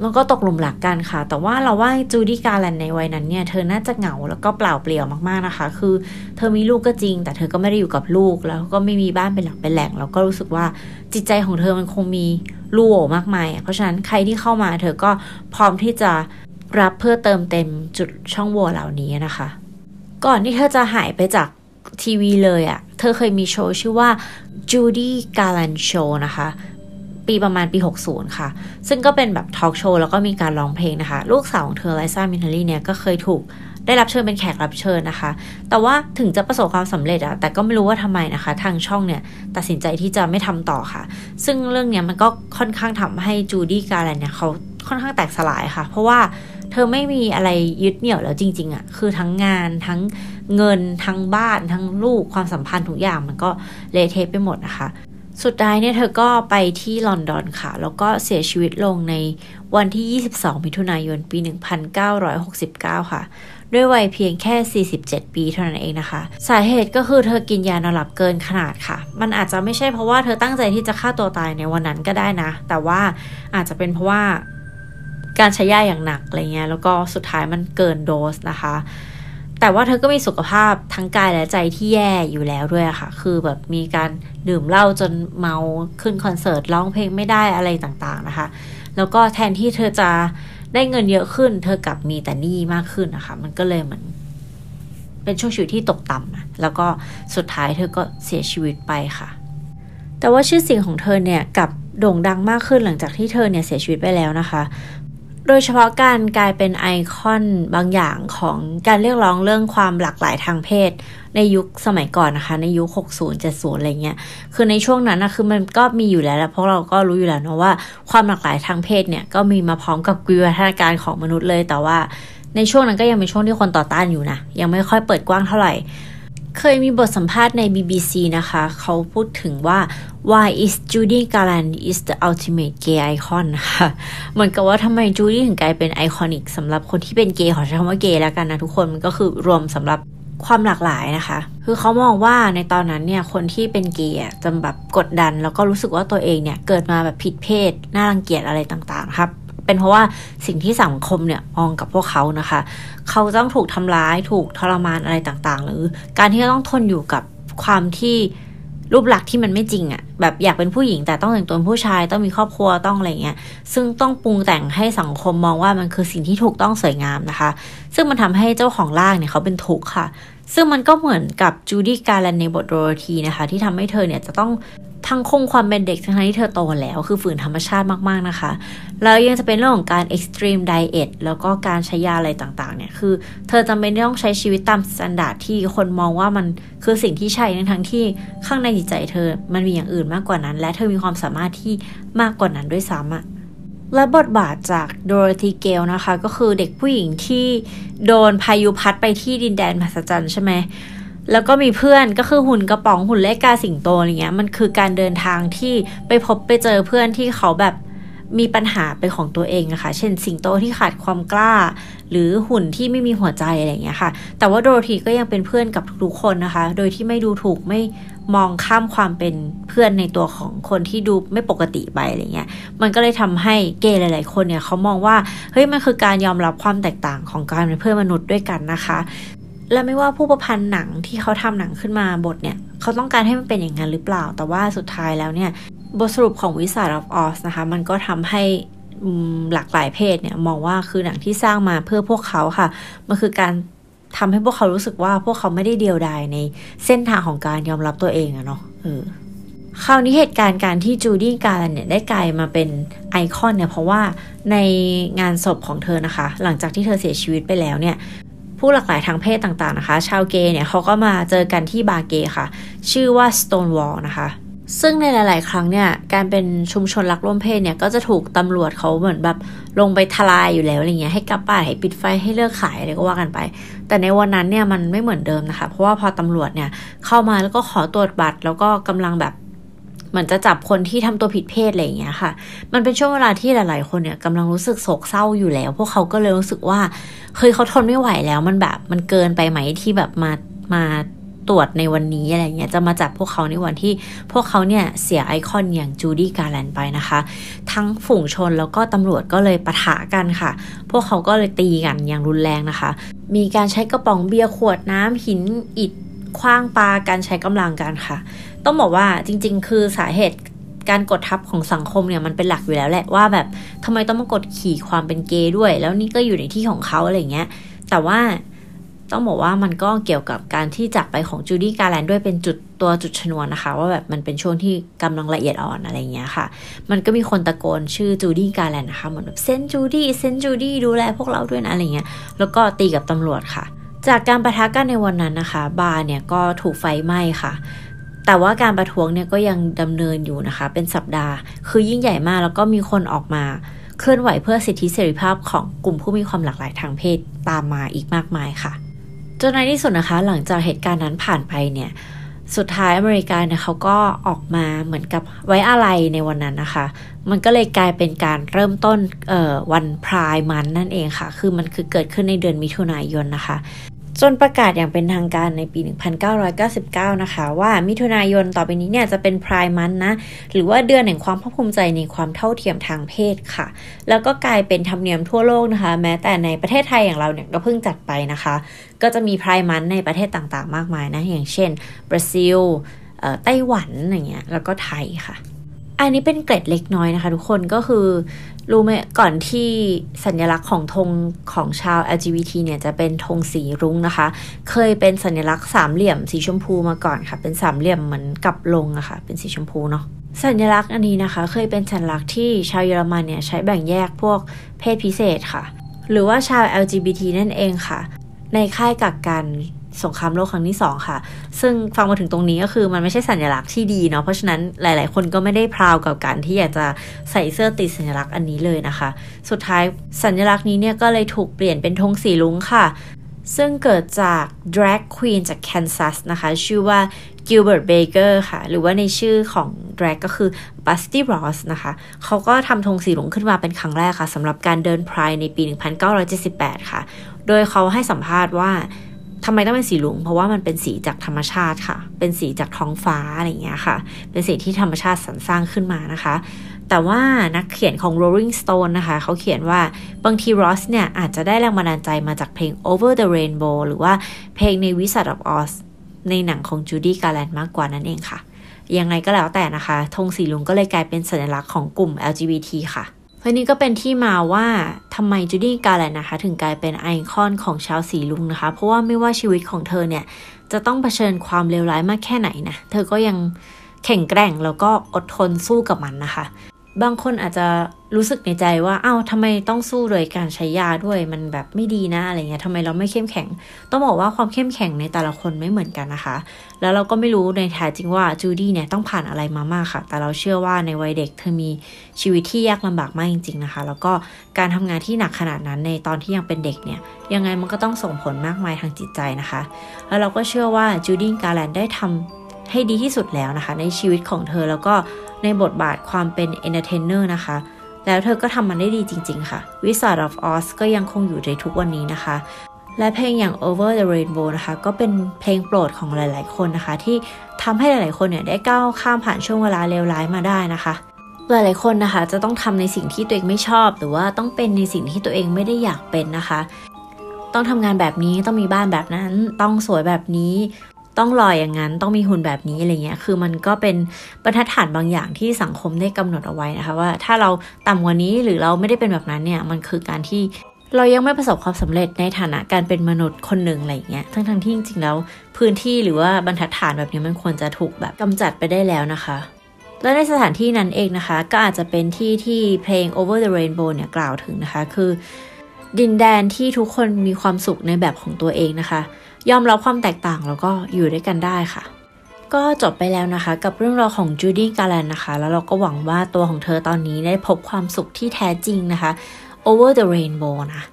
แล้วก็ตกหลุมรักกันค่ะ แต่ว่าเราว่าจูดี้การ์แลนด์ในวัยนั้นเนี่ย เธอน่าจะเหงาแล้วก็เปล่าเปลี่ยวมากๆนะคะ คือเธอมีลูกก็จริง แต่เธอก็ไม่ได้อยู่กับลูก แล้วก็ไม่มีบ้านเป็นหลักเป็นแหล่ง แล้วก็รู้สึกว่าจิตใจของเธอมันคงมีรูโหว่มากมาย เพราะฉะนั้นใครที่เข้ามาเธอก็พร้อมที่จะ รับเพื่อเติมเต็มจุดช่องโหว่เหล่านี้นะคะ ก่อนที่เธอจะหายไปจากทีวีเลยอะ่ะ เธอเคยมีโชว์ชื่อว่า Judy Garland Show นะคะ ปีประมาณปี 60 ค่ะ ซึ่งก็เป็นแบบทอล์กโชว์แล้วก็มีการร้องเพลงนะคะ ลูกสาวของเธอไลซ่ามินเทารีเนี่ยก็เคยถูกได้รับเชิญเป็นแขกรับเชิญนะคะ แต่ว่าถึงจะประสบความสำเร็จอะแต่ก็ไม่รู้ว่าทำไมนะคะ ทางช่องเนี่ยตัดสินใจที่จะไม่ทำต่อค่ะ ซึ่งเรื่องเนี้ยมันก็ค่อนข้างทำให้จูดี้การแลนเนี่ยเขาค่อนข้างแตกสลายค่ะ เพราะว่า เธอไม่มีอะไรยึดเหนี่ยวแล้วจริง ๆอะคือทั้งงานทั้งเงินทั้งบ้านทั้งลูกความสัมพันธ์ทุกอย่างมันก็เละเทะไปหมดนะคะสุดท้ายเนี่ยเธอก็ไปที่ลอนดอนค่ะ แล้วก็เสียชีวิตลงในวันที่ 22 มิถุนายน ปี 1969 ค่ะ ด้วยวัยเพียงแค่ 47 ปีเท่านั้นเองนะคะ สาเหตุก็คือเธอกินยานอนหลับเกินขนาดค่ะ มันอาจจะไม่ใช่เพราะว่าเธอตั้งใจที่จะฆ่าตัวตายในวันนั้นก็ได้นะ แต่ว่าอาจจะเป็นเพราะว่า การใช้ยาอย่างหนักอะไรเงี้ยแล้วก็สุดท้ายมันเกินโดสนะคะ แต่ว่าเธอก็มีสุขภาพทั้งกายและใจที่แย่อยู่แล้วด้วยค่ะ คือแบบมีการดื่มเหล้าจนเมาขึ้นคอนเสิร์ตร้องเพลงไม่ได้อะไรต่างๆนะคะ แล้วก็แทนที่เธอจะได้เงินเยอะขึ้น เธอกลับมีแต่หนี้มากขึ้นนะคะ มันก็เลยเหมือนเป็นช่วงชีวิตที่ตกต่ำแล้วก็สุดท้ายเธอก็เสียชีวิตไปค่ะ แต่ว่าชื่อเสียงของเธอเนี่ยกับโด่งดังมากขึ้นหลังจากที่เธอเนี่ยเสียชีวิตไปแล้วนะคะ โดยเฉพาะการกลายเป็นไอคอนบางอย่างของการเรียกร้องเรื่องความหลากหลายทางเพศ ในยุคสมัยก่อนนะคะ ในยุค 60 70 อะไรเงี้ย คือในช่วงนั้นนะคือมันก็มีอยู่แล้วและเพราะเราก็รู้อยู่แล้วเนะว่าความหลากหลายทางเพศเนี่ยก็มีมาพร้อมกับวิวัฒนาการของมนุษย์เลยแต่ว่าในช่วงนั้นก็ยังเป็นช่วงที่คนต่อต้านอยู่นะ ยังไม่ค่อยเปิดกว้างเท่าไหร่ เคยมีบทสัมภาษณ์ใน BBC นะคะ เขาพูดถึงว่า why is Judy Garland is the ultimate gay icon นะคะเหมือนกับว่าทำไมจูดี้ถึงกลายเป็นไอคอนิกสำหรับคนที่เป็นเกย์ขอใช้คำว่าเกย์แล้วกันนะทุกคน มันก็คือรวมสำหรับความหลากหลายนะคะ คือเขามองว่าในตอนนั้นเนี่ย คนที่เป็นเกย์จะแบบกดดัน แล้วก็รู้สึกว่าตัวเองเนี่ย เกิดมาแบบผิดเพศ น่ารังเกียจอะไรต่างๆ ครับ เป็นเพราะว่าสิ่งที่สังคมเนี่ยมองกับพวกเขานะคะ เขาต้องถูกทำร้ายถูกทรมานอะไรต่างๆ หรือการที่จะต้องทนอยู่กับความที่รูปลักษณ์ที่มันไม่จริงอะ่ะแบบอยากเป็นผู้หญิงแต่ต้องแต่งตัวเป็นผู้ชายต้องมีครอบครัวต้องอะไรเงี้ยซึ่งต้องปรุงแต่งให้สังคมมองว่ามันคือสิ่งที่ถูกต้องสวยงามนะคะ ซึ่งมันทำให้เจ้าของร่างเนี่ยเขาเป็นทุกข์ค่ะ ซึ่งมันก็เหมือนกับจูดี้การแลนในบทโรโรธีนะคะ ที่ทำให้เธอเนี่ยจะต้อง ทั้งคงความเป็นเด็กทั้งที่เธอโตแล้วคือฝืนธรรมชาติมากๆนะคะ แล้วยังจะเป็นเรื่องของการ extreme diet แล้วก็การใช้ยาอะไรต่างๆเนี่ยคือ เธอจำเป็นต้องใช้ชีวิตตาม standard ที่คนมองว่ามันคือสิ่งที่ใช่ทั้งที่ข้างในจิตใจเธอมันมีอย่างอื่นมากกว่านั้น และเธอมีความสามารถที่มากกว่านั้นด้วยซ้ำอะและบทบาทจากโดโรธีเกลนะคะ ก็คือเด็กผู้หญิงที่โดนพายุพัดไปที่ดินแดนมหัศจรรย์ใช่ไหม แล้วก็มีเพื่อนก็คือหุ่นกระป๋องหุ่นเล็กกาสิงโตอะไรเงี้ยมันคือการเดินทางที่ไปพบไปเจอเพื่อนที่เขาแบบมีปัญหาเป็นของตัวเองอะค่ะเช่นสิงโตที่ขาดความกล้า หรือหุ่นที่ไม่มีหัวใจอะไรเงี้ยค่ะ แต่ว่าโดโรธีก็ยังเป็นเพื่อนกับทุกๆคนนะคะ โดยที่ไม่ดูถูกไม่มองข้ามความเป็นเพื่อนในตัวของคนที่ดูไม่ปกติไปอะไรเงี้ย มันก็เลยทำให้เกย์หลายๆคนเนี่ยเขามองว่า เฮ้ยมันคือการยอมรับความแตกต่างของการเป็นเพื่อนมนุษย์ด้วยกันนะคะ และไม่ว่าผู้ประพันธ์หนังที่เขาทำหนังขึ้นมาบทเนี่ย เขาต้องการให้มันเป็นอย่างนั้นหรือเปล่า แต่ว่าสุดท้ายแล้วเนี่ย บทสรุปของวิสา of Oz นะคะ มันก็ทำให้หลากหลายเพศเนี่ย มองว่าคือหนังที่สร้างมาเพื่อพวกเขาค่ะ มันคือการทำให้พวกเขารู้สึกว่าพวกเขาไม่ได้เดียวดายในเส้นทางของการยอมรับตัวเองอะเนาะเออคราวนี้เหตุการณ์การที่จูดี้การเนี่ยได้กลายมาเป็นไอคอนเนี่ยเพราะว่าในงานศพของเธอนะคะ หลังจากที่เธอเสียชีวิตไปแล้วเนี่ย ผู้หลากหลายทางเพศต่างๆนะคะ ชาวเกย์เนี่ยเขาก็มาเจอกันที่บาร์เกย์ค่ะ ชื่อว่า Stonewall นะคะซึ่งในหลาย ๆ ครั้งเนี่ย การเป็นชุมชนรักร่วมเพศเนี่ย ก็จะถูกตำรวจเขาเหมือนแบบลงไปทลายอยู่แล้วอะไรเงี้ยให้กลับบ้านให้ปิดไฟให้เลิกขายอะไรก็ว่ากันไป แต่ในวันนั้นเนี่ยมันไม่เหมือนเดิมนะคะ เพราะว่าพอตำรวจเนี่ยเข้ามาแล้วก็ขอตรวจบัตรแล้วก็กำลังแบบ เหมือนจะจับคนที่ทำตัวผิดเพศอะไรอย่างเงี้ยค่ะ มันเป็นช่วงเวลาที่หลาย ๆ คนเนี่ยกำลังรู้สึกโศกเศร้าอยู่แล้ว พวกเขาก็เลยรู้สึกว่าเฮ้ยเขาทนไม่ไหวแล้ว มันแบบมันเกินไปไหมที่แบบมามาตรวจในวันนี้อะไรเงี้ยจะมาจับพวกเขาในวันที่พวกเขาเนี่ยเสียไอคอนอย่างจูดี้การแลนไปนะคะ ทั้งฝูงชนแล้วก็ตำรวจก็เลยปะทะกันค่ะ พวกเขาก็เลยตีกันอย่างรุนแรงนะคะ มีการใช้กระป๋องเบียร์ขวดน้ำหินอิฐคว้างปาการใช้กำลังกันค่ะ ต้องบอกว่าจริง ๆ คือสาเหตุการกดทับของสังคมเนี่ยมันเป็นหลักอยู่แล้วแหละว่าแบบทำไมต้องมากดขี่ความเป็นเกย์ด้วย แล้วนี่ก็อยู่ในที่ของเขาอะไรเงี้ย แต่ว่าต้องบอกว่ามันก็เกี่ยวกับการที่จากไปของจูดี้การ์แลนด์ด้วยเป็นจุดตัวจุดชนวนนะคะ ว่าแบบมันเป็นช่วงที่กำลังละเอียดอ่อนอะไรเงี้ยค่ะ มันก็มีคนตะโกนชื่อจูดี้การ์แลนด์นะคะเหมือนแบบ Saint จูดี้ Saint จูดี้ดูแลพวกเราด้วยนะอะไรเงี้ยแล้วก็ตีกับตำรวจค่ะ จากการประทะกันในวันนั้นนะคะ บาร์เนี่ยก็ถูกไฟไหม้ค่ะ แต่ว่าการประท้วงเนี่ยก็ยังดำเนินอยู่นะคะ เป็นสัปดาห์ คือยิ่งใหญ่มากแล้วก็มีคนออกมาเคลื่อนไหวเพื่อสิทธิเสรีภาพของกลุ่มผู้มีความหลากหลายทางเพศตามมาอีกมากมายค่ะ จนในที่สุดนะคะ หลังจากเหตุการณ์นั้นผ่านไปเนี่ยสุดท้ายอเมริกาเนี่ยเขาก็ออกมาเหมือนกับไว้อะไรในวันนั้นนะคะ มันก็เลยกลายเป็นการเริ่มต้นวันพรายมันนั่นเองค่ะ คือมันคือเกิดขึ้นในเดือนมิถุนายนนะคะ จนประกาศอย่างเป็นทางการในปี 1999 นะคะว่ามิถุนายนต่อไปนี้เนี่ยจะเป็นพรายมันนะ หรือว่าเดือนแห่งความภาคภูมิใจในความเท่าเทียมทางเพศค่ะ แล้วก็กลายเป็นธรรมเนียมทั่วโลกนะคะ แม้แต่ในประเทศไทยอย่างเราเนี่ยก็เพิ่งจัดไปนะคะ ก็จะมีพรายมันในประเทศต่างๆ มากมายนะ อย่างเช่น บราซิลไต้หวันอย่างเงี้ยแล้วก็ไทยค่ะอันนี้เป็นเกร็ดเล็กน้อยนะคะทุกคนก็คือ รู้ไหมก่อนที่สัญลักษณ์ของธงของชาว LGBT เนี่ยจะเป็นธงสีรุ้งนะคะ เคยเป็นสัญลักษณ์สามเหลี่ยมสีชมพูมาก่อนค่ะ เป็นสามเหลี่ยมเหมือนกับลงอะคะ่ะ เป็นสีชมพูเนาะสัญลักษณ์อันนี้นะคะ เคยเป็นสัญลักษณ์ที่ชาวเยอรมันเนี่ยใช้แบ่งแยกพวกเพศพิเศษค่ะ หรือว่าชาว LGBT นั่นเองค่ะ ในค่ายกักกัน สงครามโลกครั้งที่2ค่ะ ซึ่งฟังมาถึงตรงนี้ก็คือมันไม่ใช่สัญลักษณ์ที่ดีเนาะเพราะฉะนั้นหลาย ๆ คนก็ไม่ได้พราวกับการที่อยากจะใส่เสื้อติดสัญลักษณ์อันนี้เลยนะคะ สุดท้ายสัญลักษณ์นี้เนี่ยก็เลยถูกเปลี่ยนเป็นธงสีลุงค่ะ ซึ่งเกิดจาก drag queen จากแคนซัสนะคะ ชื่อว่า Gilbert Baker ค่ะ หรือว่าในชื่อของ drag ก็คือ Busty Ross นะคะ เขาก็ทำธงสีลุงขึ้นมาเป็นครั้งแรกค่ะสำหรับการเดินพรายในปี 1978 ค่ะ โดยเขาให้สัมภาษณ์ว่า ทำไมต้องเป็นสีลุง เพราะว่ามันเป็นสีจากธรรมชาติค่ะ เป็นสีจากท้องฟ้าอะไรเงี้ยค่ะ เป็นสีที่ธรรมชาติสรรสร้างขึ้นมานะคะ แต่ว่านักเขียนของ Rolling Stone นะคะ เขาเขียนว่าบางที Ross เนี่ย อาจจะได้แรงบันดาลใจมาจากเพลง Over the Rainbow หรือว่าเพลงใน Wizard of Oz ในหนังของ Judy Garland มากกว่านั่นเองค่ะ ยังไงก็แล้วแต่นะคะธงสีลุงก็เลยกลายเป็นสัญลักษณ์ของกลุ่ม LGBT ค่ะ และนี่ก็เป็นที่มาว่าทำไมจูดี้กาแลนนะคะ ถึงกลายเป็นไอคอนของชาวสีลุงนะคะ เพราะว่าไม่ว่าชีวิตของเธอเนี่ย จะต้องเผชิญความเลวร้ายมากแค่ไหนนะ เธอก็ยังแข็งแกร่งแล้วก็อดทนสู้กับมันนะคะ บางคนอาจจะรู้สึกในใจว่าอ้าวทำไมต้องสู้โดยการใช้ยาด้วยมันแบบไม่ดีนะอะไรเงี้ยทำไมเราไม่เข้มแข็ง ต้องบอกว่าความเข้มแข็งในแต่ละคนไม่เหมือนกันนะคะ แล้วเราก็ไม่รู้ในแท้จริงว่าจูดี้เนี่ยต้องผ่านอะไรมามากค่ะ แต่เราเชื่อว่าในวัยเด็กเธอมีชีวิตที่ยากลำบากมากจริง ๆนะคะ แล้วก็การทำงานที่หนักขนาดนั้นในตอนที่ยังเป็นเด็กเนี่ยยังไงมันก็ต้องส่งผลมากมายทางจิตใจนะคะ แล้วเราก็เชื่อว่าจูดี้การ์แลนด์ได้ทำ ให้ดีที่สุดแล้วนะคะ ในชีวิตของเธอแล้วก็ในบทบาทความเป็น entertainer นะคะ แล้วเธอก็ทำมันได้ดีจริง ๆ ค่ะ Wizard of Oz ก็ยังคงอยู่ในทุกวันนี้นะคะ และเพลงอย่าง Over the Rainbow นะคะ ก็เป็นเพลงโปรดของหลาย ๆ คนนะคะ ที่ทำให้หลาย ๆ คนเนี่ยได้ก้าวข้ามผ่านช่วงเวลาเลวร้ายมาได้นะคะหลายๆคนนะคะจะต้องทำในสิ่งที่ตัวเองไม่ชอบ หรือว่าต้องเป็นในสิ่งที่ตัวเองไม่ได้อยากเป็นนะคะ ต้องทำงานแบบนี้ต้องมีบ้านแบบนั้น ต้องสวยแบบนี้ ต้องลอยอย่างนั้นต้องมีหุ่นแบบนี้อะไรเงี้ยคือมันก็เป็นบรรทัดฐานบางอย่างที่สังคมได้กำหนดเอาไว้นะคะว่าถ้าเราต่ำกว่านี้หรือเราไม่ได้เป็นแบบนั้นเนี่ยมันคือการที่เรายังไม่ประสบความสำเร็จในฐานะการเป็นมนุษย์คนหนึ่งอะไรเงี้ยทั้งทั้งที่จริงๆแล้วพื้นที่หรือว่าบรรทัดฐานแบบนี้มันควรจะถูกแบบกำจัดไปได้แล้วนะคะและในสถานที่นั้นเองนะคะ ก็อาจจะเป็นที่ที่เพลง Over the Rainbow เนี่ยกล่าวถึงนะคะ คือ ดินแดนที่ทุกคนมีความสุขในแบบของตัวเองนะคะ ยอมรับความแตกต่างแล้วก็อยู่ด้วยกันได้ค่ะ ก็จบไปแล้วนะคะ กับเรื่องราวของจูดี้การแลนนะคะ แล้วเราก็หวังว่าตัวของเธอตอนนี้ได้พบความสุขที่แท้จริงนะคะ over the rainbow นะ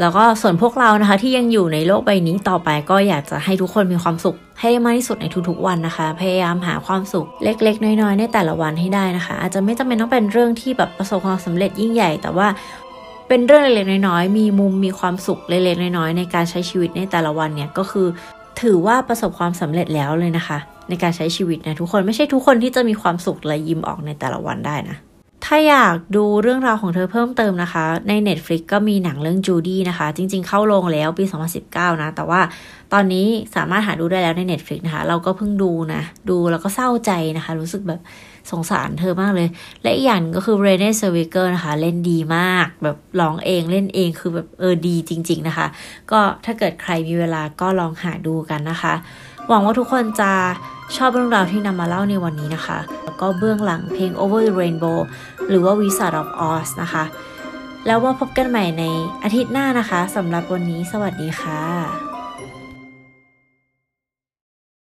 แล้วก็ส่วนพวกเรานะคะที่ยังอยู่ในโลกใบนี้ต่อไปก็อยากจะให้ทุกคนมีความสุขให้มากที่สุดในทุกๆวันนะคะ พยายามหาความสุขเล็ก ๆ น้อยๆในแต่ละวันให้ได้นะคะ อาจจะไม่จำเป็นต้องเป็นเรื่องที่แบบประสบความสำเร็จยิ่งใหญ่ แต่ว่า เป็นเรื่องเล็กๆน้อยๆ มีมุมมีความสุขเล็กๆน้อยๆ ในการใช้ชีวิตในแต่ละวันเนี่ยก็คือ ถือว่าประสบความสำเร็จแล้วเลยนะคะ ในการใช้ชีวิตนะทุกคนไม่ใช่ทุกคนที่จะมีความสุขและยิ้มออกในแต่ละวันได้นะถ้ถ้าอยากดูเรื่องราวของเธอเพิ่มเติมนะคะ ใน Netflix ก็มีหนังเรื่องจูดี้นะคะ จริงๆเข้าโรงแล้วปี 2019 นะ แต่ว่าตอนนี้สามารถหาดูได้แล้วใน Netflix นะคะ เราก็เพิ่งดูนะ ดูแล้วก็เศร้าใจนะคะ รู้สึกแบบ สงสารเธอมากเลย และอีกอย่างก็คือเรเน่เซลล์วีเกอร์นะคะ เล่นดีมาก แบบร้องเองเล่นเองคือแบบเออดีจริง ๆนะคะ ก็ถ้าเกิดใครมีเวลาก็ลองหาดูกันนะคะ หวังว่าทุกคนจะชอบเรื่องราวที่นำมาเล่าในวันนี้นะคะ แล้วก็เบื้องหลังเพลง Over the Rainbow หรือว่า Wizard of Oz นะคะ แล้วมาพบกันใหม่ในอาทิตย์หน้านะคะสำหรับวันนี้สวัสดีค่ะ